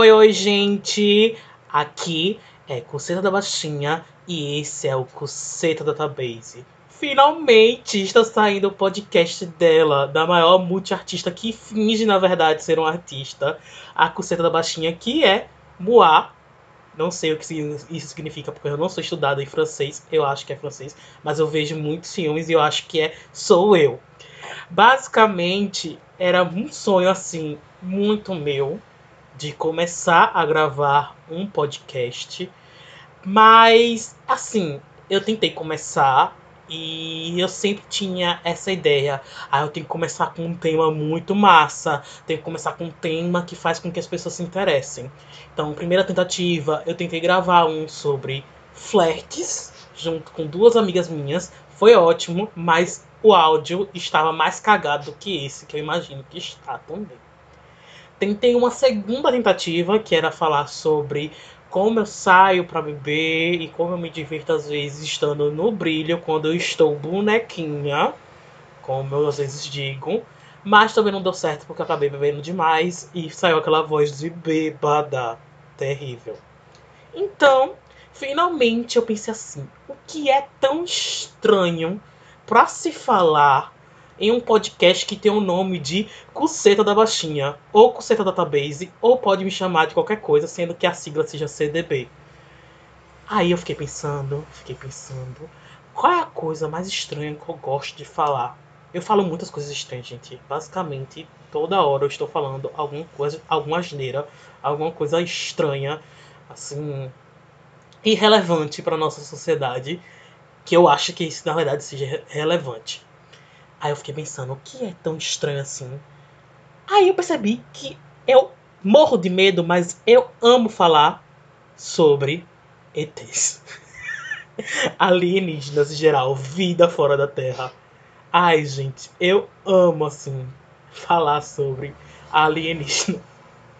Oi, oi, gente! Aqui é Coceta da Baixinha e esse é o Coceta Database. Finalmente está saindo o podcast dela, da maior multiartista que finge, na verdade, ser um artista, a Coceta da Baixinha, que é Moá. Não sei o que isso significa, porque eu não sou estudado em francês, eu acho que é francês, mas eu vejo muitos filmes e eu acho que é Sou Eu. Basicamente, era um sonho assim, muito meu, de começar a gravar um podcast. Mas, assim, eu tentei começar e eu sempre tinha essa ideia. Ah, eu tenho que começar com um tema muito massa. Tenho que começar com um tema que faz com que as pessoas se interessem. Então, primeira tentativa, eu tentei gravar um sobre flertes, junto com duas amigas minhas. Foi ótimo, mas o áudio estava mais cagado do que esse, que eu imagino que está também. Tentei uma segunda tentativa, que era falar sobre como eu saio para beber e como eu me divirto às vezes estando no brilho quando eu estou bonequinha, como eu às vezes digo. Mas também não deu certo porque eu acabei bebendo demais e saiu aquela voz de bêbada terrível. Então, finalmente eu pensei assim: o que é tão estranho para se falar em um podcast que tem o nome de Cuceta da Baixinha, ou Cuceta Database, ou pode me chamar de qualquer coisa, sendo que a sigla seja CDB. Aí eu fiquei pensando, fiquei pensando, qual é a coisa mais estranha que eu gosto de falar? Eu falo muitas coisas estranhas, gente. Basicamente, toda hora eu estou falando alguma coisa, alguma asneira, alguma coisa estranha, assim, irrelevante para nossa sociedade, que eu acho que isso na verdade seja relevante. Aí eu fiquei pensando, o que é tão estranho assim? Aí eu percebi que eu morro de medo, mas eu amo falar sobre ETs. Alienígenas em geral, vida fora da Terra. Ai, gente, eu amo assim falar sobre alienígena.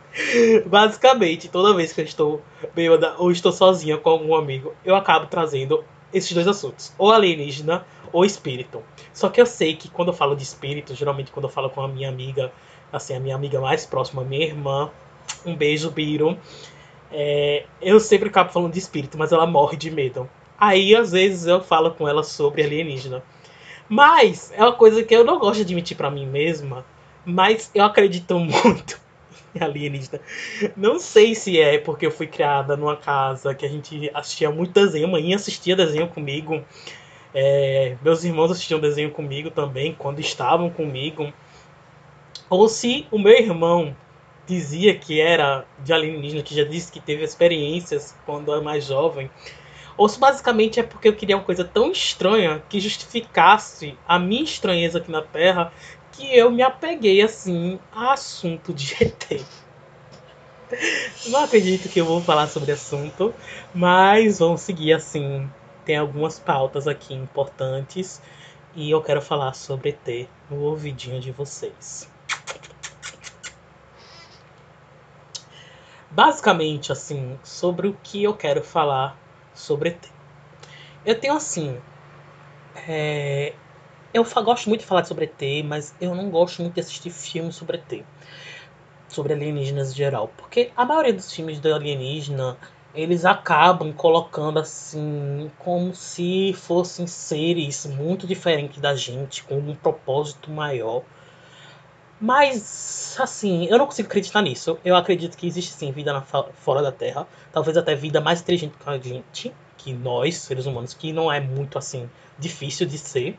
Basicamente, toda vez que eu estou bêbada ou estou sozinha com algum amigo, eu acabo trazendo esses dois assuntos, ou alienígena ou espírito. Só que eu sei que quando eu falo de espírito, geralmente quando eu falo com a minha amiga, assim, a minha amiga mais próxima, minha irmã, um beijo, Biro, é, eu sempre acabo falando de espírito, mas ela morre de medo. Aí, às vezes, eu falo com ela sobre alienígena. Mas é uma coisa que eu não gosto de admitir para mim mesma, mas eu acredito muito alienígena. Não sei se é porque eu fui criada numa casa que a gente assistia muito desenho. A mãe assistia desenho comigo. É, meus irmãos assistiam desenho comigo também, quando estavam comigo. Ou se o meu irmão dizia que era de alienígena, que já disse que teve experiências quando era mais jovem. Ou se basicamente é porque eu queria uma coisa tão estranha que justificasse a minha estranheza aqui na Terra que eu me apeguei assim a assunto de ET. Não acredito que eu vou falar sobre assunto, mas vamos seguir assim. Tem algumas pautas aqui importantes e eu quero falar sobre ET no ouvidinho de vocês. Basicamente, assim, sobre o que eu quero falar sobre ET. Eu tenho assim. É, eu gosto muito de falar sobre ET, mas eu não gosto muito de assistir filmes sobre ET. Sobre alienígenas em geral. Porque a maioria dos filmes do alienígena, eles acabam colocando assim, como se fossem seres muito diferentes da gente, com um propósito maior. Mas, assim, eu não consigo acreditar nisso. Eu acredito que existe sim vida na, fora da Terra. Talvez até vida mais inteligente que a gente, que nós, seres humanos, que não é muito assim difícil de ser.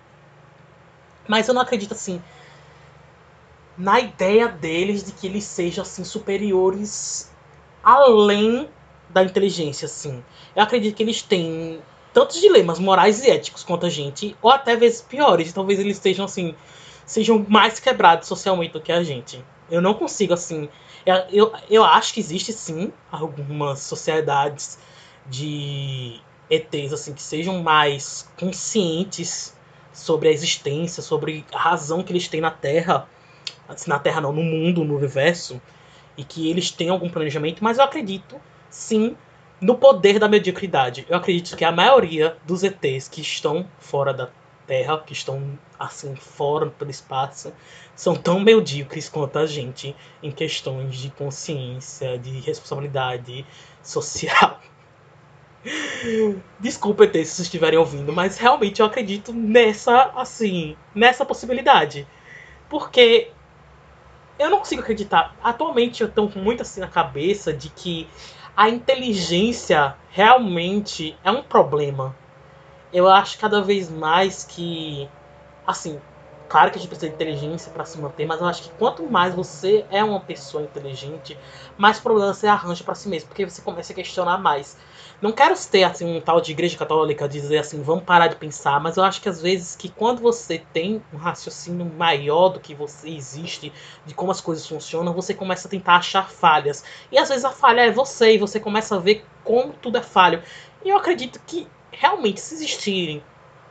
Mas eu não acredito assim na ideia deles de que eles sejam assim superiores além da inteligência assim. Eu acredito que eles têm tantos dilemas morais e éticos quanto a gente, ou até vezes piores, talvez eles estejam assim, sejam mais quebrados socialmente do que a gente. Eu não consigo assim, eu, eu, acho que existe sim algumas sociedades de ETs assim que sejam mais conscientes sobre a existência, sobre a razão que eles têm na Terra, assim, na Terra não, no mundo, no universo, e que eles têm algum planejamento, mas eu acredito, sim, no poder da mediocridade. Eu acredito que a maioria dos ETs que estão fora da Terra, que estão assim fora pelo espaço, são tão medíocres quanto a gente em questões de consciência, de responsabilidade social. Desculpa ter se vocês estiverem ouvindo, mas realmente eu acredito nessa, assim, nessa possibilidade. Porque eu não consigo acreditar. Atualmente eu estou muito assim na cabeça de que a inteligência realmente é um problema. Eu acho cada vez mais que, assim, Claro que a gente precisa de inteligência para se manter, mas eu acho que quanto mais você é uma pessoa inteligente, mais problemas você arranja para si mesmo, porque você começa a questionar mais. Não quero ter assim um tal de igreja católica dizer assim, vamos parar de pensar, mas eu acho que às vezes que quando você tem um raciocínio maior do que você existe, de como as coisas funcionam, você começa a tentar achar falhas. E às vezes a falha é você e você começa a ver como tudo é falho. E eu acredito que realmente se existirem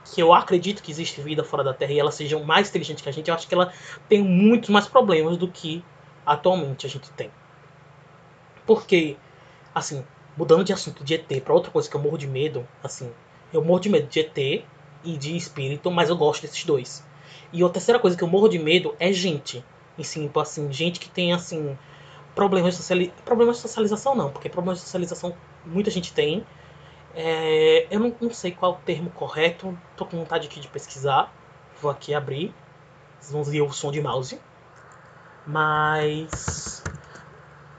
que eu acredito que existe vida fora da Terra e elas sejam mais inteligentes que a gente, eu acho que ela tem muitos mais problemas do que atualmente a gente tem. Porque, assim, mudando de assunto de ET para outra coisa que eu morro de medo, assim, eu morro de medo de ET e de espírito, mas eu gosto desses dois. E a terceira coisa que eu morro de medo é gente. E tipo assim, gente que tem, assim, problemas de, sociali... problemas de socialização não, porque problemas de socialização muita gente tem, é, eu não, não, sei qual o termo correto, tô com vontade aqui de pesquisar. Vou aqui abrir. Vocês vão ver o som de mouse. Mas.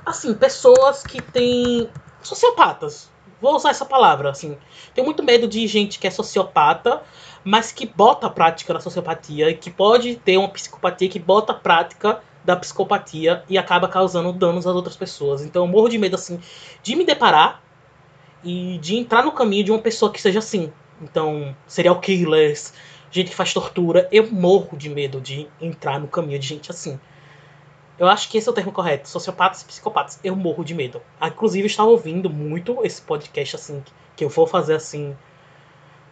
Assim, pessoas que têm. Sociopatas. Vou usar essa palavra, assim. Tenho muito medo de gente que é sociopata, mas que bota a prática da sociopatia e que pode ter uma psicopatia que bota a prática da psicopatia e acaba causando danos às outras pessoas. Então eu morro de medo, assim, de me deparar e de entrar no caminho de uma pessoa que seja assim. Então, serial killers, gente que faz tortura. Eu morro de medo de entrar no caminho de gente assim. Eu acho que esse é o termo correto. Sociopatas e psicopatas. Eu morro de medo. Ah, inclusive, eu estava ouvindo muito esse podcast assim, que eu vou fazer assim.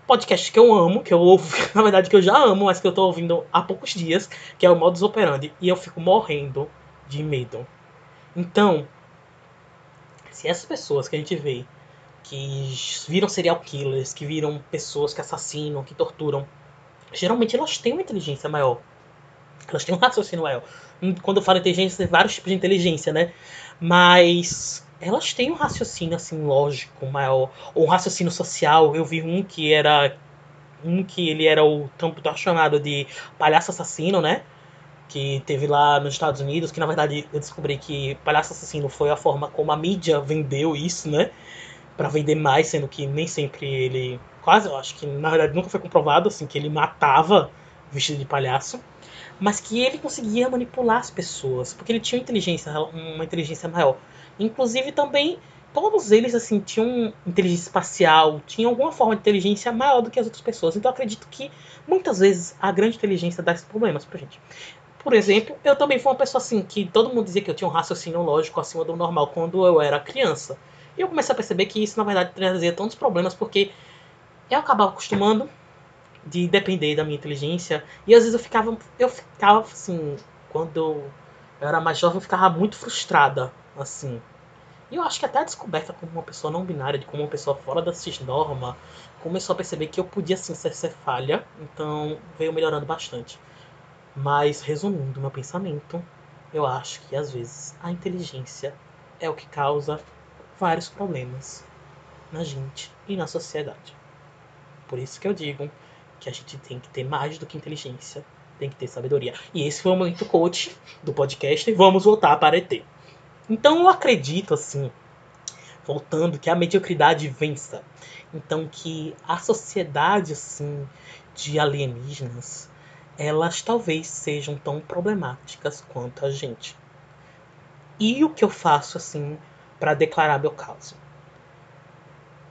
Podcast que eu amo, que eu ouvo, na verdade que eu já amo, mas que eu tô ouvindo há poucos dias, que é o Modus Operandi, e eu fico morrendo de medo. Então, se essas pessoas que a gente vê que viram serial killers, que viram pessoas que assassinam, que torturam, geralmente elas têm uma inteligência maior. Elas têm um raciocínio maior. Hum, quando eu falo inteligência, tem vários tipos de inteligência, né? Mas elas têm um raciocínio assim lógico maior, ou um raciocínio social. Eu vi um que era um que ele era o tanto chamado de palhaço assassino, né? Que teve lá nos Estados Unidos, que na verdade eu descobri que palhaço assassino foi a forma como a mídia vendeu isso, né? para vender mais, sendo que nem sempre ele. Quase, eu acho que na verdade nunca foi comprovado assim que ele matava vestido de palhaço, mas que ele conseguia manipular as pessoas, porque ele tinha inteligência, uma inteligência maior. Inclusive também todos eles assim tinham inteligência espacial, tinham alguma forma de inteligência maior do que as outras pessoas. Então acredito que muitas vezes a grande inteligência dá esses problemas pra gente. Por exemplo, eu também fui uma pessoa assim que todo mundo dizia que eu tinha um raciocínio lógico acima do normal quando eu era criança. E eu comecei a perceber que isso, na verdade, trazia tantos problemas, porque eu acabava acostumando de depender da minha inteligência. E às vezes eu ficava, eu ficava assim, quando eu era mais jovem, eu ficava muito frustrada, assim. E eu acho que até a descoberta como uma pessoa não binária, de como uma pessoa fora da cisnorma, começou a perceber que eu podia sim ser, falha, então veio melhorando bastante. Mas resumindo meu pensamento, eu acho que às vezes a inteligência é o que causa vários problemas na gente e na sociedade. Por isso que eu digo que a gente tem que ter mais do que inteligência, tem que ter sabedoria. E esse foi o momento coach do podcast e vamos voltar para ET. Então eu acredito assim, voltando que a mediocridade vença. Então que a sociedade assim de alienígenas, elas talvez sejam tão problemáticas quanto a gente. E o que eu faço assim para declarar meu caso.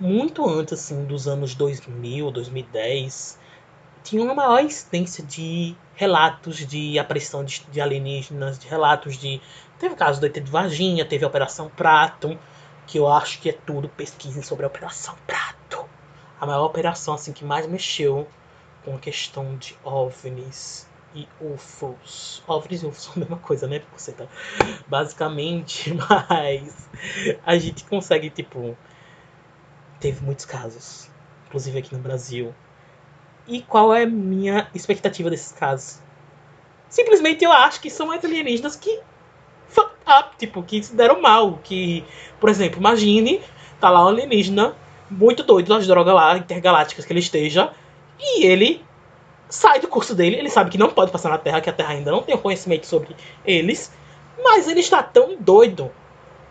Muito antes assim, dos anos 2000, 2010, tinha uma maior incidência de relatos de aparição de, de alienígenas, de relatos de. Teve o caso do ET de Varginha, teve a Operação Prato, que eu acho que é tudo pesquisem sobre a Operação Prato. A maior operação assim que mais mexeu com a questão de OVNIs e UFOs. OVNIs e UFOs são a mesma coisa, né? Porque você tá basicamente, mas a gente consegue, tipo, teve muitos casos, inclusive aqui no Brasil. E qual é a minha expectativa desses casos? Simplesmente eu acho que são alienígenas que fuck up, tipo, que se deram mal. Que, por exemplo, imagine, tá lá um alienígena muito doido das drogas lá, intergalácticas que ele esteja, e ele sai do curso dele, ele sabe que não pode passar na Terra, que a Terra ainda não tem conhecimento sobre eles, mas ele está tão doido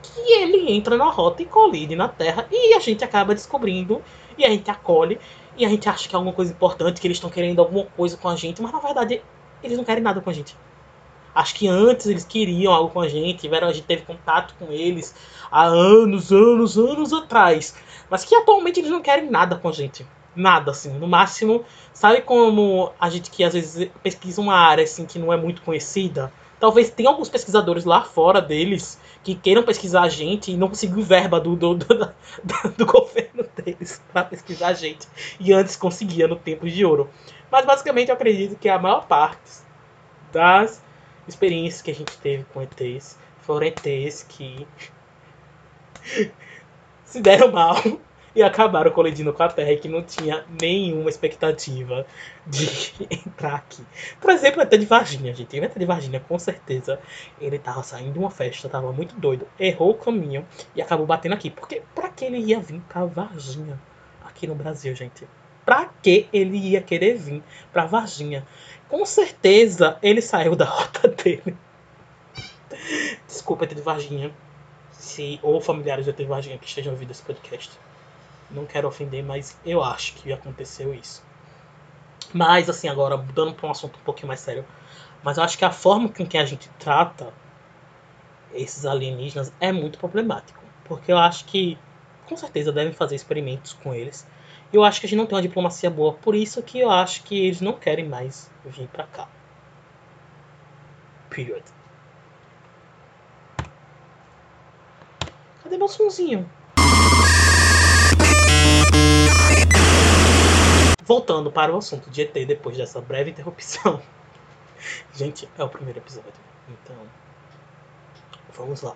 que ele entra na rota e colide na Terra e a gente acaba descobrindo e a gente acolhe e a gente acha que é alguma coisa importante, que eles estão querendo alguma coisa com a gente, mas na verdade eles não querem nada com a gente. Acho que antes eles queriam algo com a gente, tiveram, a gente teve contato com eles há anos, anos, anos atrás. Mas que atualmente eles não querem nada com a gente. Nada, assim. No máximo, sabe como a gente que às vezes pesquisa uma área assim que não é muito conhecida? Talvez tenha alguns pesquisadores lá fora deles que queiram pesquisar a gente e não conseguiu verba do, do, do, do, do governo deles para pesquisar a gente. E antes conseguia no tempo de ouro. Mas basicamente eu acredito que a maior parte das experiências que a gente teve com ETs foram ETs que se deram mal e acabaram colidindo com a Terra que não tinha nenhuma expectativa de entrar aqui. Por exemplo, até de Varginha, gente. O até de Varginha, com certeza, ele tava saindo de uma festa, tava muito doido, errou o caminho e acabou batendo aqui. Porque pra que ele ia vir pra Varginha aqui no Brasil, gente? Pra que ele ia querer vir pra Varginha? Com certeza ele saiu da rota dele. Desculpa, ET de Varginha se ou familiares de ET Varginha que estejam ouvindo esse podcast. Não quero ofender, mas eu acho que aconteceu isso. Mas, assim, agora, mudando para um assunto um pouquinho mais sério. Mas eu acho que a forma com que a gente trata esses alienígenas é muito problemático. Porque eu acho que, com certeza, devem fazer experimentos com eles. Eu acho que a gente não tem uma diplomacia boa. Por isso que eu acho que eles não querem mais vir para cá. Period. Cadê meu sonzinho? Voltando para o assunto de ET depois dessa breve interrupção. Gente, é o primeiro episódio. Então, vamos lá.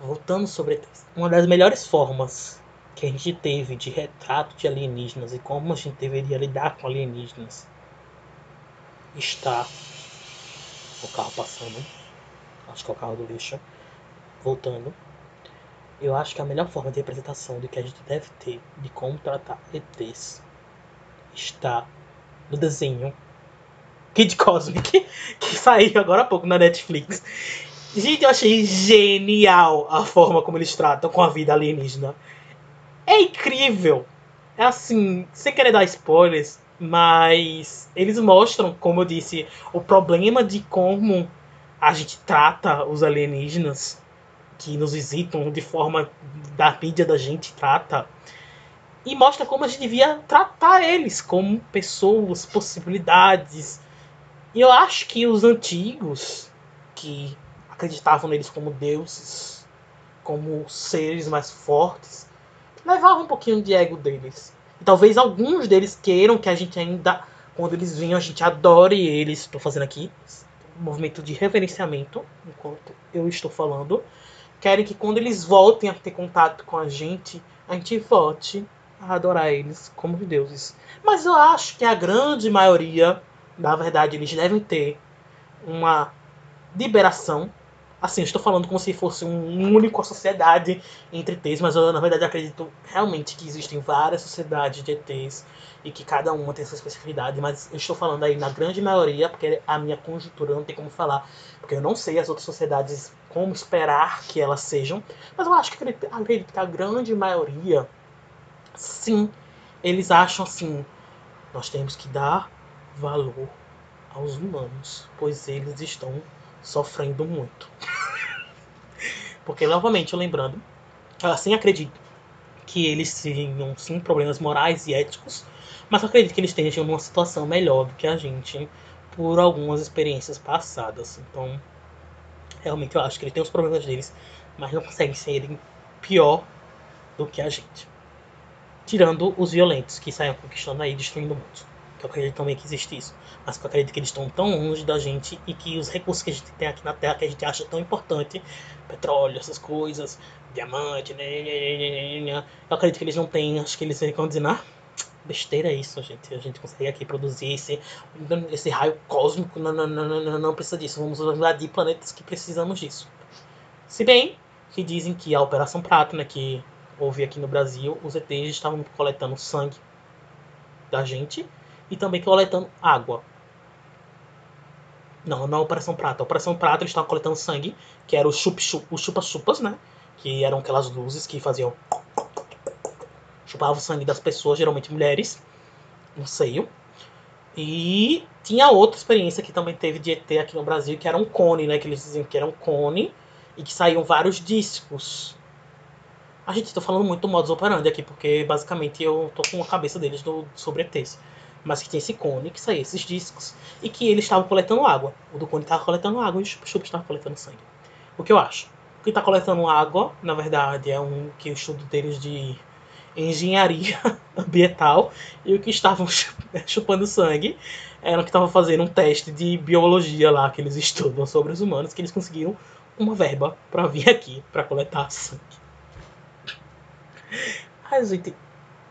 Voltando sobre ETs. Uma das melhores formas que a gente teve de retrato de alienígenas e como a gente deveria lidar com alienígenas está o carro passando. Acho que é o carro do lixo. Voltando eu acho que a melhor forma de representação do que a gente deve ter de como tratar ETs está no desenho Kid Cosmic, que saiu agora há pouco na Netflix. Gente, eu achei genial a forma como eles tratam com a vida alienígena. É incrível. É assim, sem querer dar spoilers, mas eles mostram, como eu disse, o problema de como a gente trata os alienígenas que nos visitam de forma da mídia da gente trata e mostra como a gente devia tratar eles como pessoas, possibilidades. E eu acho que os antigos que acreditavam neles como deuses, como seres mais fortes, levavam um pouquinho de ego deles. E talvez alguns deles queiram que a gente ainda, quando eles venham, a gente adore eles. Estou fazendo aqui um movimento de reverenciamento enquanto eu estou falando querem que quando eles voltem a ter contato com a gente, a gente volte adorar eles como deuses. Mas eu acho que a grande maioria, na verdade, eles devem ter uma liberação. Assim, estou falando como se fosse uma única sociedade entre ETs, mas eu, na verdade, acredito realmente que existem várias sociedades de ETs e que cada uma tem sua especificidade, mas eu estou falando aí na grande maioria, porque a minha conjuntura não tem como falar, porque eu não sei as outras sociedades como esperar que elas sejam, mas eu acho que acredito que a grande maioria, sim, eles acham assim, nós temos que dar valor aos humanos, pois eles estão sofrendo muito. porque novamente, lembrando, assim acredito que eles tenham sim problemas morais e éticos, mas eu acredito que eles estejam numa situação melhor do que a gente por algumas experiências passadas. Então, realmente eu acho que eles têm os problemas deles, mas não conseguem ser pior do que a gente. Tirando os violentos que saem conquistando aí, destruindo o mundo. Que eu acredito também que existe isso. Mas que eu acredito que eles estão tão longe da gente e que os recursos que a gente tem aqui na Terra, que a gente acha tão importante, petróleo, essas coisas, diamante, né, né, né, eu acredito que eles não têm, acho que eles ficam dizendo, ah, besteira é isso, gente. A gente consegue aqui produzir esse, esse raio cósmico. Não, não, não, não, não precisa disso. Vamos invadir planetas que precisamos disso. Se bem que dizem que a Operação Prato, né, que houve aqui no Brasil, os ETs estavam coletando sangue da gente e também coletando água. Não, não a Operação Prata. A Operação Prata eles estavam coletando sangue, que era os chupa-chupas, né? Que eram aquelas luzes que faziam chupava o sangue das pessoas, geralmente mulheres, no seio. E tinha outra experiência que também teve de ET aqui no Brasil, que era um cone, né? Que eles diziam que era um cone e que saíam vários discos. A gente tá falando muito do modus operandi aqui, porque basicamente eu tô com a cabeça deles do, sobre ETs. Mas que tem esse cone, que saía esses discos, e que eles estavam coletando água. O do cone estava coletando água e o chup estava coletando sangue. O que eu acho? O que está coletando água, na verdade, é um que o estudo deles de engenharia ambiental e o que estavam chupando sangue eram que estavam fazendo um teste de biologia lá que eles estudam sobre os humanos que eles conseguiram uma verba para vir aqui para coletar sangue. Ai, gente,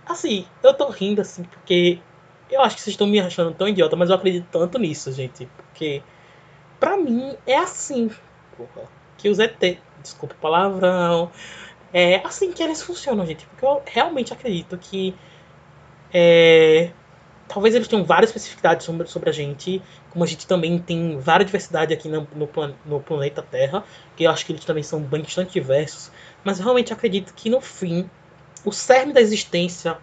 assim, eu tô rindo assim porque eu acho que vocês estão me achando tão idiota, mas eu acredito tanto nisso, gente, porque para mim é assim, porra, que os ET, desculpa o palavrão, é assim que eles funcionam, gente. Porque eu realmente acredito que. É, talvez eles tenham várias especificidades sobre, sobre a gente, como a gente também tem várias diversidade aqui no, no, no, planeta Terra, que eu acho que eles também são bastante diversos, mas eu realmente acredito que no fim, o cerne da existência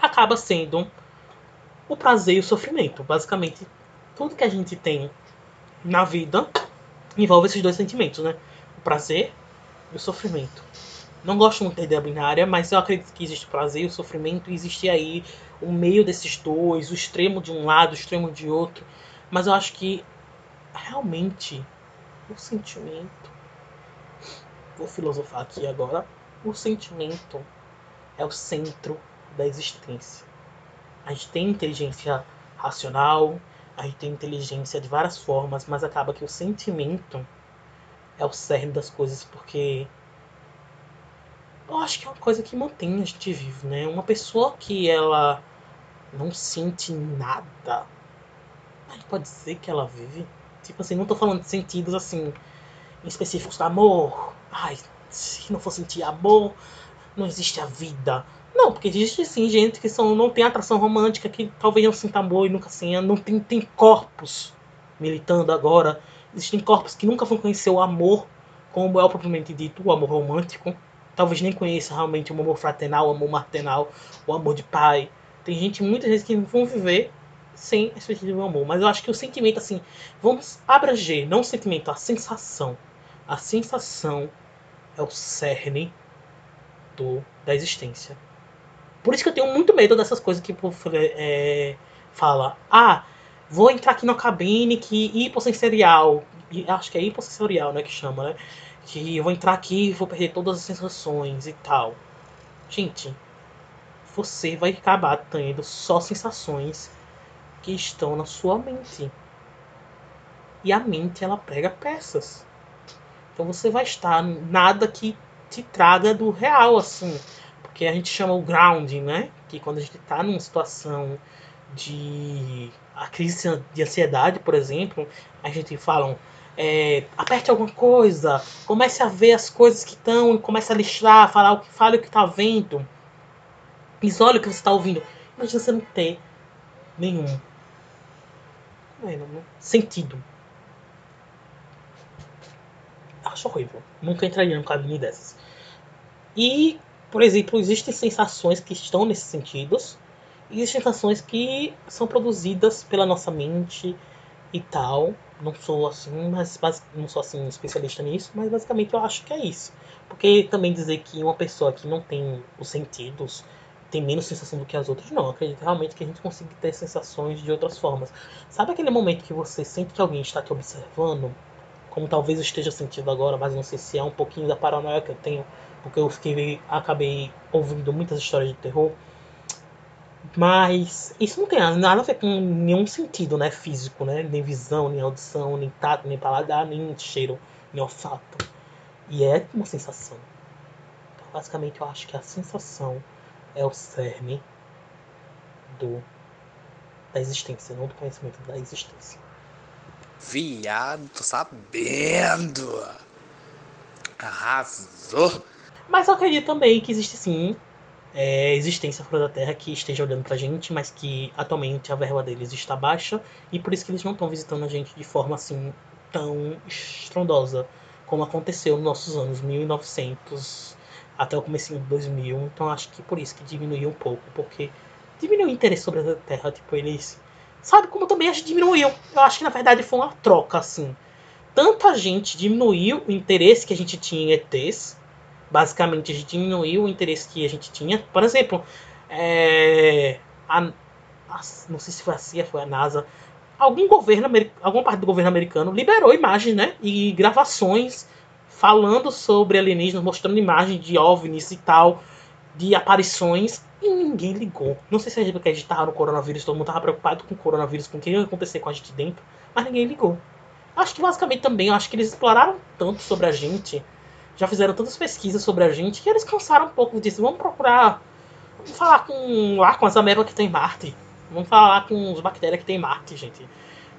acaba sendo o prazer e o sofrimento. Basicamente, tudo que a gente tem na vida envolve esses dois sentimentos, né? O prazer e o sofrimento. Não gosto muito da ideia binária, mas eu acredito que existe o prazer e o sofrimento, e existe aí o meio desses dois, o extremo de um lado, o extremo de outro. Mas eu acho que realmente o sentimento. Vou filosofar aqui agora. O sentimento é o centro da existência. A gente tem inteligência racional, a gente tem inteligência de várias formas, mas acaba que o sentimento é o cerne das coisas, porque eu acho que é uma coisa que mantém a gente vivo, né? Uma pessoa que ela não sente nada, a gente pode dizer que ela vive. Tipo assim, não tô falando de sentidos assim específicos amor. Ai, se não for sentir amor, não existe a vida. Não, porque existe sim gente que são, não tem atração romântica, que talvez não sinta amor e nunca sinta, não tem, tem corpos militando agora Existem corpos que nunca vão conhecer o amor, como é o propriamente dito, o amor romântico. Talvez nem conheça realmente o amor fraternal, o amor maternal, o amor de pai. Tem gente, muitas vezes, que vão viver sem esse tipo de amor. Mas eu acho que o sentimento, assim, vamos abranger, não o sentimento, a sensação. A sensação é o cerne do, da existência. Por isso que eu tenho muito medo dessas coisas que é, fala, ah, vou entrar aqui na cabine que hipossensorial, acho que é hipossensorial, né, que chama, né? Que eu vou entrar aqui e vou perder todas as sensações e tal. Gente, você vai acabar tendo só sensações que estão na sua mente. E a mente ela prega peças. Então você vai estar nada que te traga do real assim, porque a gente chama o grounding, né? Que quando a gente está numa situação de a crise de ansiedade, por exemplo, a gente fala é, aperte alguma coisa, comece a ver as coisas que estão, comece a lixar, falar o que fale o que está vendo, isole o que você está ouvindo. Imagina você não ter nenhum é, sentido. Acho horrível. Nunca entraria num caminho dessas. E, por exemplo, existem sensações que estão nesses sentidos e sensações que são produzidas pela nossa mente e tal. Não sou assim, mas não sou assim especialista nisso, mas basicamente eu acho que é isso. Porque também dizer que uma pessoa que não tem os sentidos tem menos sensação do que as outras, não. Eu acredito realmente que a gente consiga ter sensações de outras formas. Sabe aquele momento que você sente que alguém está te observando? Como talvez eu esteja sentindo agora, mas não sei se é um pouquinho da paranoia que eu tenho, porque eu fiquei, acabei ouvindo muitas histórias de terror mas isso não tem nada a ver com nenhum sentido, né? Físico, né? Nem visão, nem audição, nem tato, nem paladar, nem cheiro, nem olfato. E é uma sensação. Então, basicamente, eu acho que a sensação é o cerne do da existência, não do conhecimento da existência. Viado, tô sabendo. Arrasou. Mas eu acredito também que existe sim é, existência fora da Terra que esteja olhando pra gente, mas que atualmente a verba deles está baixa e por isso que eles não estão visitando a gente de forma assim tão estrondosa como aconteceu nos nossos anos 1900 até o começo de 2000. Então acho que por isso que diminuiu um pouco, porque diminuiu o interesse sobre a Terra, tipo eles sabe como também a gente diminuiu. Eu acho que na verdade foi uma troca assim. Tanto a gente diminuiu o interesse que a gente tinha em ETs, basicamente a gente diminuiu o interesse que a gente tinha. Por exemplo, é, a, a, não sei se foi a CIA, foi a NASA, algum governo, alguma parte do governo americano liberou imagens, né, e gravações falando sobre alienígenas, mostrando imagens de OVNIs e tal, de aparições, e ninguém ligou. Não sei se é porque a gente tava no coronavírus, todo mundo tava preocupado com o coronavírus, com o que ia acontecer com a gente dentro, mas ninguém ligou. Acho que basicamente também, acho que eles exploraram tanto sobre a gente já fizeram tantas pesquisas sobre a gente que eles cansaram um pouco disso. Vamos procurar. Vamos falar com lá com as amebas que tem em Marte. Vamos falar com os bactérias que tem em Marte, gente.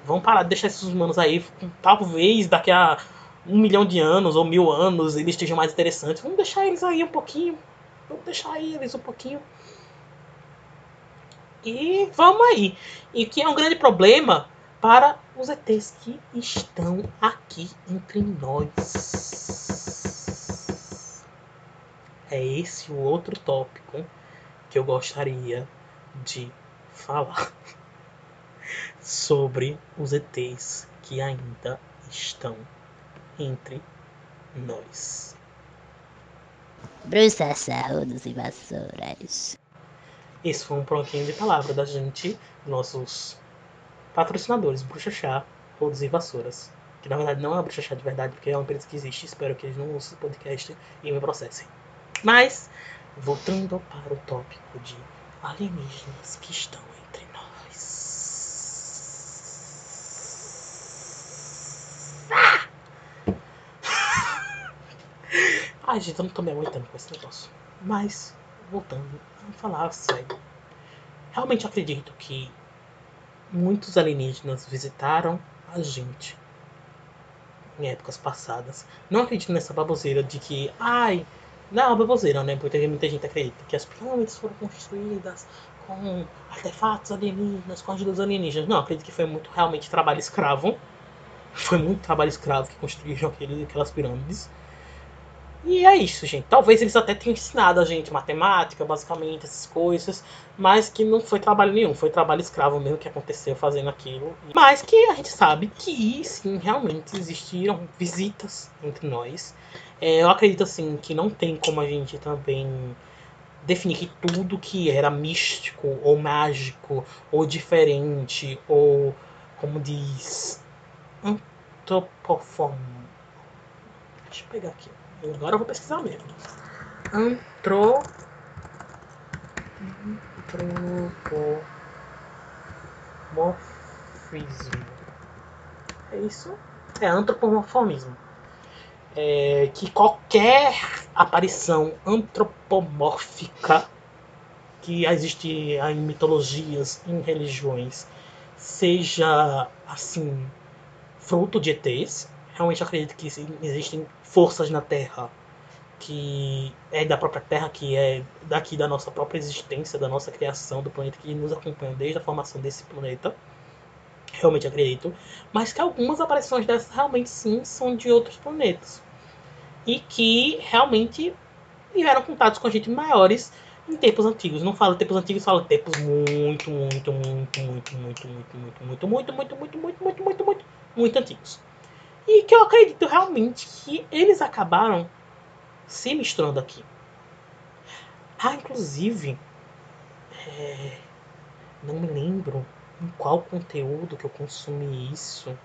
Vamos parar de deixar esses humanos aí. Talvez daqui a um milhão de anos ou mil anos eles estejam mais interessantes. Vamos deixar eles aí um pouquinho. Vamos deixar eles um pouquinho. E vamos aí. E que é um grande problema para os ETs que estão aqui entre nós é esse o outro tópico que eu gostaria de falar sobre os ETs que ainda estão entre nós. Bruxa Saúdos e Vassouras. Esse foi um pouquinho de palavra da gente, nossos patrocinadores, Bruxa Chá, Rodos e Vassouras. Que na verdade não é uma Bruxa Chá de verdade, porque é uma empresa que existe. Espero que eles não ouçam o podcast e me processem. Mas, voltando para o tópico de alienígenas que estão entre nós. Ah! Tô me aguentando com esse negócio. Mas, voltando a falar sério. Realmente acredito que muitos alienígenas visitaram a gente em épocas passadas. Não acredito nessa baboseira de que, ai, não, é baboseira, né? Porque muita gente acredita que as pirâmides foram construídas com artefatos alienígenas, com ajuda dos alienígenas. Não, acredito que foi muito realmente trabalho escravo. Foi muito trabalho escravo que construíram aquelas pirâmides. E é isso, gente. Talvez eles até tenham ensinado a gente matemática, basicamente, essas coisas, mas que não foi trabalho nenhum, foi trabalho escravo mesmo que aconteceu fazendo aquilo. Mas que a gente sabe que sim, realmente existiram visitas entre nós. É, eu acredito assim que não tem como a gente também definir que tudo que era místico ou mágico ou diferente ou como diz antropoform deixa eu pegar aqui agora eu vou pesquisar mesmo. Antro antropomorfismo. É isso? É antropomorfismo. É, que qualquer aparição antropomórfica que existe em mitologias, em religiões, seja assim fruto de ETs. Realmente acredito que existem forças na Terra que é da própria Terra, que é daqui da nossa própria existência, da nossa criação do planeta, que nos acompanham desde a formação desse planeta. Realmente acredito. Mas que algumas aparições dessas realmente sim são de outros planetas e que realmente tiveram contatos com gente maiores em tempos antigos. Não falo tempos antigos, falo tempos muito, muito, muito, muito, muito, muito, muito, muito, muito, muito, muito, muito, muito, muito, muito, muito antigos. E que eu acredito realmente que eles acabaram se misturando aqui. Ah, inclusive, é, não me lembro em qual conteúdo que eu consumi isso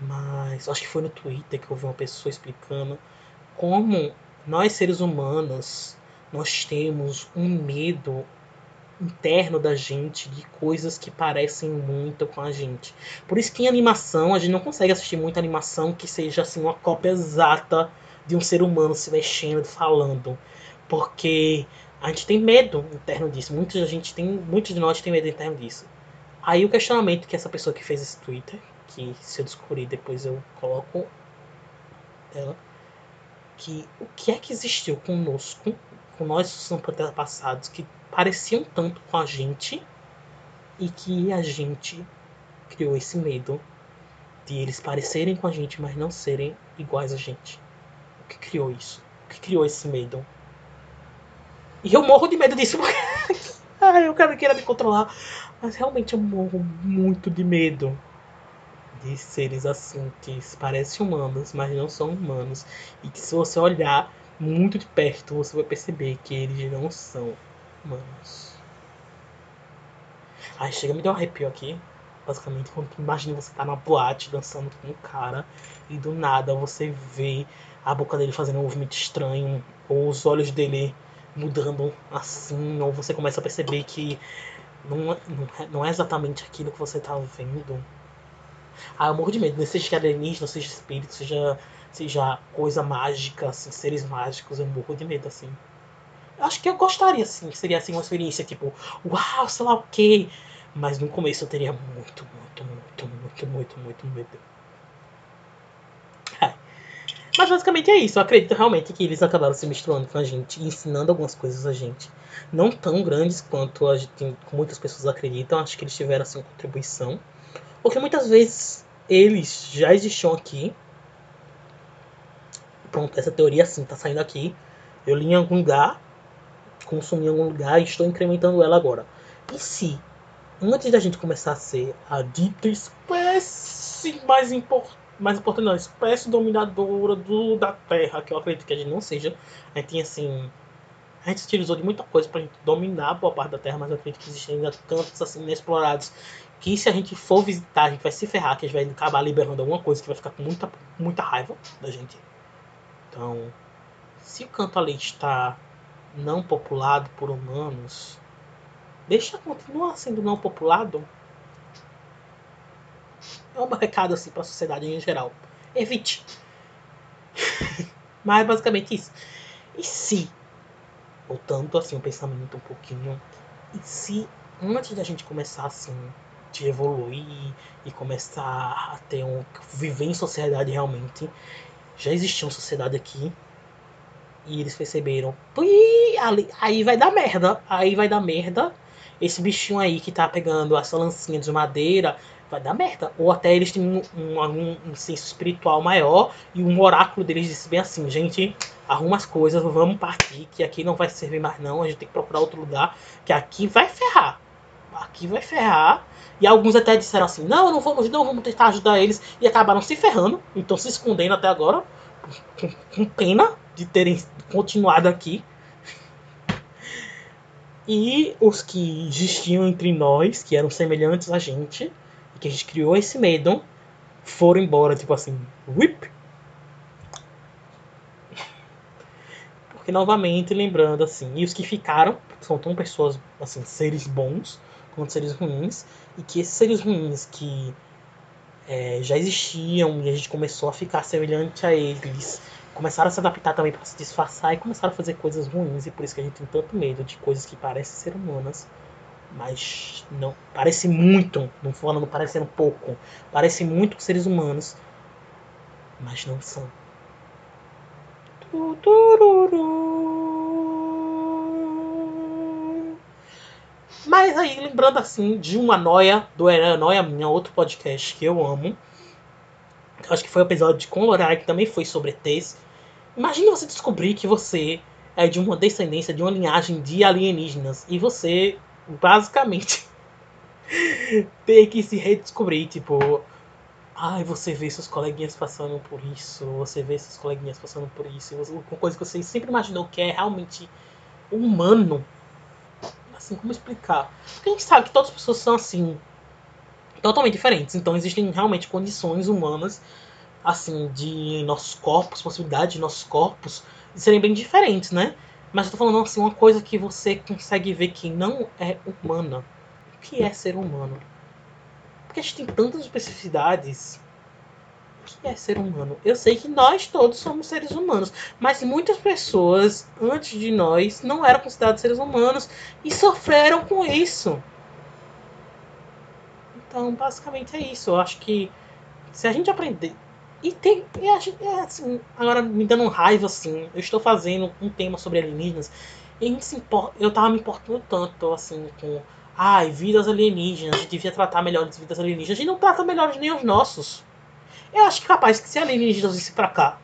mas acho que foi no Twitter que eu vi uma pessoa explicando como nós seres humanos nós temos um medo interno da gente de coisas que parecem muito com a gente. Por isso que em animação a gente não consegue assistir muita animação que seja assim uma cópia exata de um ser humano se mexendo, falando, porque A gente tem medo interno disso. Muita gente tem, muitos de nós tem medo interno disso. Aí o questionamento que essa pessoa que fez esse Twitter, que se eu descobrir depois eu coloco ela, que o que é que existiu conosco, com nós antepassados, que pareciam tanto com a gente e que a gente criou esse medo de eles parecerem com a gente, mas não serem iguais a gente. O que criou isso? O que criou esse medo? E eu morro de medo disso porque Ai, eu quero queira me controlar. Mas realmente eu morro muito de medo de seres assim, que parecem humanos, mas não são humanos. E que se você olhar muito de perto, você vai perceber que eles não são humanos. Ai, chega me deu um arrepio aqui. Basicamente, quando imagina você tá na boate dançando com um cara e do nada você vê a boca dele fazendo um movimento estranho, ou os olhos dele mudando assim, ou você começa a perceber que não, é, não, é, não é exatamente aquilo que você tá vendo. Ah, eu morro de medo, né? seja alienígena, seja espírito, seja, seja coisa mágica, assim, seres mágicos, eu morro de medo, assim. Acho que eu gostaria, assim, seria assim uma experiência tipo, uau, sei lá o quê. Mas no começo eu teria muito, muito, muito, muito, muito, muito medo. É. Mas basicamente é isso. Eu acredito realmente que eles acabaram se misturando com a gente ensinando algumas coisas a gente. Não tão grandes quanto a gente, muitas pessoas acreditam. Acho que eles tiveram assim, contribuição. Porque muitas vezes eles já existiam aqui. Pronto, essa teoria assim tá saindo aqui. Eu li em algum lugar, consumi em algum lugar e estou incrementando ela agora. E se antes da gente começar a ser a dita espécie mais importante, mais importante não, espécie dominadora do, da Terra, que eu acredito que a gente não seja, a gente tem assim, a gente se utilizou de muita coisa gente dominar boa parte da Terra, mas eu acredito que existem ainda campos assim inexplorados, que se a gente for visitar, a gente vai se ferrar, que a gente vai acabar liberando alguma coisa que vai ficar com muita, muita raiva da gente. Então, se o canto ali está não populado por humanos, deixa continuar sendo não populado. É um recado assim para a sociedade em geral. Evite. Mas é basicamente isso. E se, voltando assim o pensamento um pouquinho, e se antes da gente começar assim de evoluir e começar a ter um viver em sociedade realmente, já existia uma sociedade aqui e eles perceberam, aí vai dar merda, aí vai dar merda esse bichinho aí que tá pegando essa lancinha de madeira vai dar merda. Ou até eles têm um, um, um, um senso espiritual maior e um oráculo deles disse bem assim, gente, arruma as coisas, vamos partir, que aqui não vai servir mais não, a gente tem que procurar outro lugar, que aqui vai ferrar. Aqui vai ferrar. E alguns até disseram assim, não, não vamos, não vamos tentar ajudar eles. E acabaram se ferrando, então se escondendo até agora, com, com pena de terem continuado aqui. E os que existiam entre nós, que eram semelhantes a gente, e que a gente criou esse medo, foram embora, tipo assim, whip. Porque novamente, lembrando assim, e os que ficaram são tão pessoas, assim, seres bons quanto seres ruins, e que esses seres ruins que é, já existiam e a gente começou a ficar semelhante a eles começaram a se adaptar também para se disfarçar e começaram a fazer coisas ruins e por isso que a gente tem tanto medo de coisas que parecem ser humanas, mas não parece muito, não falando parecendo pouco, parece muito com seres humanos, mas não são. Mas aí, lembrando assim de uma noia, do Noia Minha, outro podcast que eu amo. Acho que foi o episódio de Colorar, que também foi sobre ETs. Imagine você descobrir que você é de uma descendência, de uma linhagem de alienígenas. E você, basicamente, tem que se redescobrir. Tipo, ai, você vê seus coleguinhas passando por isso. Você vê seus coleguinhas passando por isso. Uma coisa que você sempre imaginou que é realmente humano. Assim, como explicar? Porque a gente sabe que todas as pessoas são assim. Totalmente diferentes. Então existem realmente condições humanas assim, de nossos corpos, possibilidades de nossos corpos serem bem diferentes, né? Mas eu tô falando assim, uma coisa que você consegue ver que não é humana. O que é ser humano? Porque a gente tem tantas especificidades que é ser humano? Eu sei que nós todos somos seres humanos, mas muitas pessoas antes de nós não eram consideradas seres humanos e sofreram com isso. Então, basicamente é isso. Eu acho que se a gente aprender. E tem. E a gente, é assim, agora me dando raiva, assim. Eu estou fazendo um tema sobre alienígenas. E a gente se importa, eu tava me importando tanto, assim, com. Ai, vidas alienígenas. A gente devia tratar melhor as vidas alienígenas. A gente não trata melhor nem os nossos. Eu acho que capaz que se alienígenas vissem pra cá,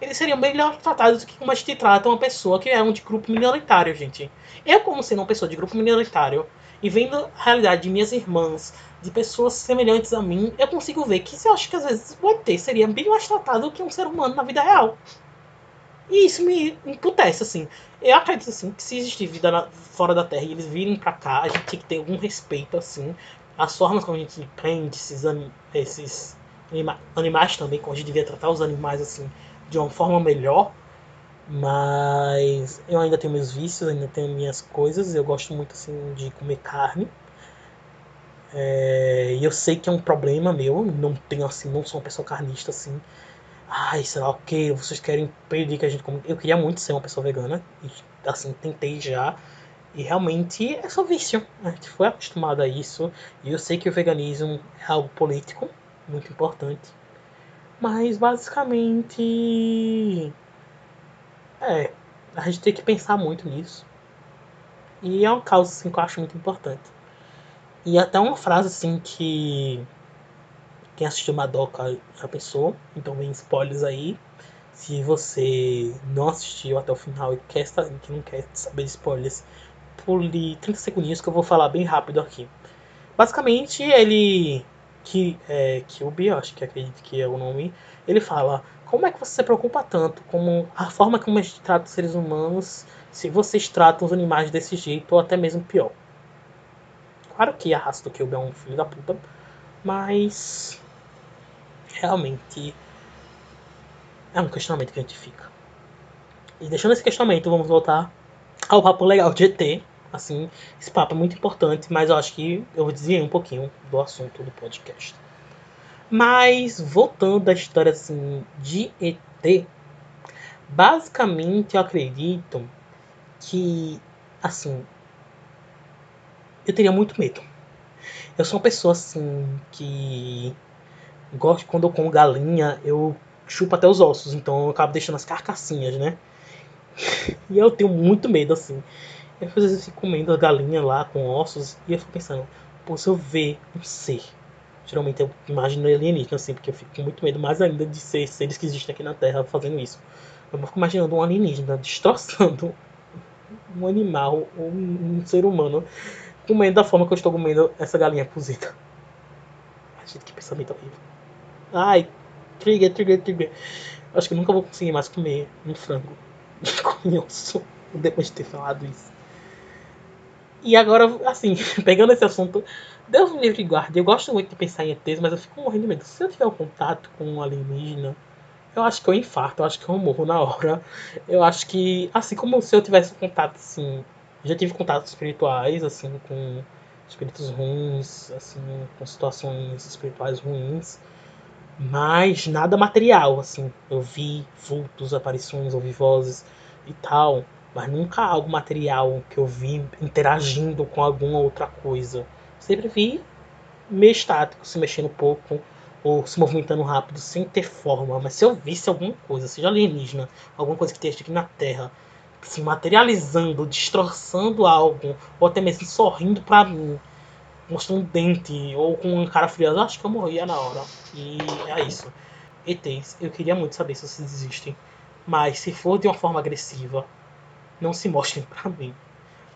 eles seriam melhor tratados do que como a gente trata uma pessoa que é um de grupo minoritário, gente. Eu, como sendo uma pessoa de grupo minoritário, e vendo a realidade de minhas irmãs, de pessoas semelhantes a mim, eu consigo ver que eu acho que às vezes o ET seria bem mais tratado do que um ser humano na vida real. E isso me emputece, assim. Eu acredito, assim, que se existir vida na, fora da Terra e eles virem pra cá, a gente tem que ter algum respeito, assim. As formas como a gente prende esses, esses anima animais também, como a gente devia tratar os animais, assim, de uma forma melhor. Mas eu ainda tenho meus vícios, ainda tenho minhas coisas. Eu gosto muito, assim, de comer carne. É, e eu sei que é um problema meu, não tenho assim, não sou uma pessoa carnista assim. Ai, sei lá o que, vocês querem pedir que a gente come. Eu queria muito ser uma pessoa vegana, e, assim, tentei já. E realmente é só vício. A gente foi acostumado a isso. E eu sei que o veganismo é algo político, muito importante. Mas basicamente. É. A gente tem que pensar muito nisso. E é uma causa assim, que eu acho muito importante. E até uma frase assim que quem assistiu Madoka já pensou, então vem spoilers aí. Se você não assistiu até o final e quer, que não quer saber de spoilers, pule 30 segundinhos que eu vou falar bem rápido aqui. Basicamente, ele. Que, é, Kyubi, acho que acredito que é o nome. Ele fala: Como é que você se preocupa tanto com a forma como a gente trata os seres humanos se vocês tratam os animais desse jeito ou até mesmo pior? Claro que a raça do Kyuubi é um filho da puta, mas realmente é um questionamento que a gente fica. E deixando esse questionamento, vamos voltar ao papo legal de ET. Assim, esse papo é muito importante, mas eu acho que eu desviei um pouquinho do assunto do podcast. Mas voltando à história assim de ET, basicamente eu acredito que assim eu teria muito medo. Eu sou uma pessoa assim que gosto quando eu como galinha, eu chupo até os ossos, então eu acabo deixando as carcassinhas, né? e eu tenho muito medo assim. Eu às vezes fico comendo a galinha lá com ossos e eu fico pensando, pô, se eu ver um ser. Geralmente eu imagino alienígena assim, porque eu fico com muito medo mais ainda de ser seres que existem aqui na Terra fazendo isso. Eu fico imaginando um alienígena destroçando um animal, um, um ser humano comendo da forma que eu estou comendo essa galinha cozida. Ai, gente, que pensamento horrível. Ai, trigger, trigger, trigger. Acho que nunca vou conseguir mais comer um frango com osso depois de ter falado isso. E agora, assim, pegando esse assunto, Deus me livre e guarde. Eu gosto muito de pensar em ETs, mas eu fico morrendo de medo. Se eu tiver um contato com um alienígena, eu acho que eu infarto, eu acho que eu morro na hora. Eu acho que, assim como se eu tivesse um contato, assim, já tive contatos espirituais, assim, com espíritos ruins, assim, com situações espirituais ruins, mas nada material, assim. Eu vi vultos, aparições, ouvi vozes e tal, mas nunca algo material que eu vi interagindo com alguma outra coisa. Sempre vi meio estático, se mexendo pouco ou se movimentando rápido sem ter forma, mas se eu visse alguma coisa, seja alienígena, alguma coisa que esteja aqui na Terra, se materializando, destroçando algo, ou até mesmo sorrindo para mim, mostrando um dente, ou com um cara furioso, acho que eu morria na hora. E é isso. ETs, eu queria muito saber se vocês existem, mas se for de uma forma agressiva, não se mostrem para mim.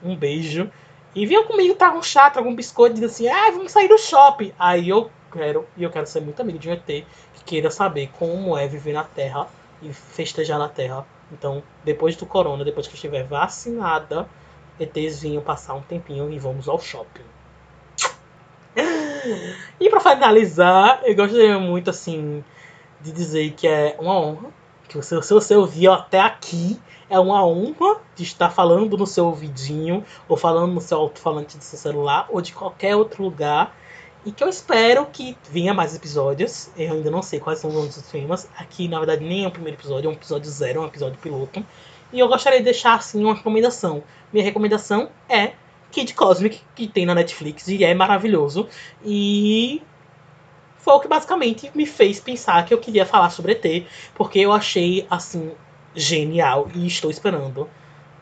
Um beijo. E venham comigo tá um chato, algum biscoito, diz assim, ah, vamos sair do shopping. Aí eu quero, e eu quero ser muito amigo de um ET que queira saber como é viver na Terra e festejar na Terra então, depois do corona, depois que estiver vacinada, ETs vinham passar um tempinho e vamos ao shopping. E para finalizar, eu gostaria muito assim de dizer que é uma honra que você, se você ouviu até aqui, é uma honra de estar falando no seu ouvidinho ou falando no seu alto-falante do seu celular ou de qualquer outro lugar E que eu espero que venha mais episódios. Eu ainda não sei quais são os dos temas. Aqui, na verdade, nem é o primeiro episódio, é um episódio zero, é um episódio piloto. E eu gostaria de deixar, assim, uma recomendação. Minha recomendação é Kid Cosmic, que tem na Netflix e é maravilhoso. E foi o que basicamente me fez pensar que eu queria falar sobre ET, porque eu achei, assim, genial e estou esperando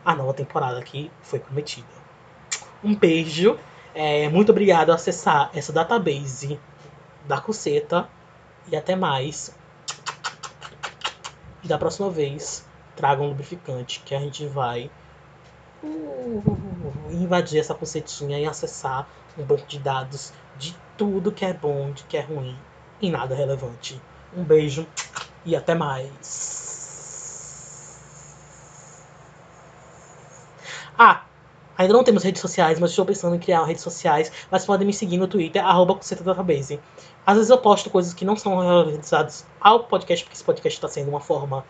a nova temporada que foi prometida. Um beijo, é, muito obrigado a acessar essa database da Coceta e até mais. E da próxima vez, traga um lubrificante que a gente vai uh, invadir essa cocetinha e acessar um banco de dados de tudo que é bom, de que é ruim e nada relevante. Um beijo e até mais. Ah, ainda não temos redes sociais, mas estou pensando em criar redes sociais. Mas podem me seguir no Twitter, arroba Database. Às vezes eu posto coisas que não são realizadas ao podcast, porque esse podcast está sendo uma forma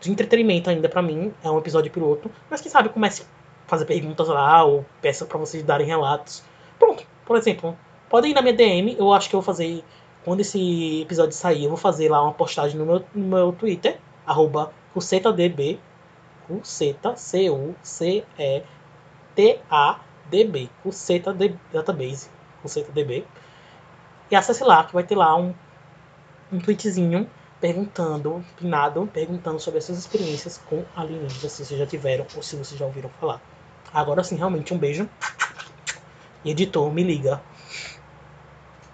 de entretenimento ainda para mim. É um episódio piloto. Mas quem sabe comece a fazer perguntas lá, ou peça para vocês darem relatos. Pronto, por exemplo, podem ir na minha DM. Eu acho que eu vou fazer. Quando esse episódio sair, eu vou fazer lá uma postagem no meu, no meu Twitter, arroba Cuceta, C-U-C-E-T-A-D-B, Cuceta Database, Cuceta DB. E acesse lá, que vai ter lá um, um tweetzinho perguntando, pinado, perguntando sobre as suas experiências com alienígenas, se vocês já tiveram ou se vocês já ouviram falar. Agora sim, realmente, um beijo. E editor, me liga.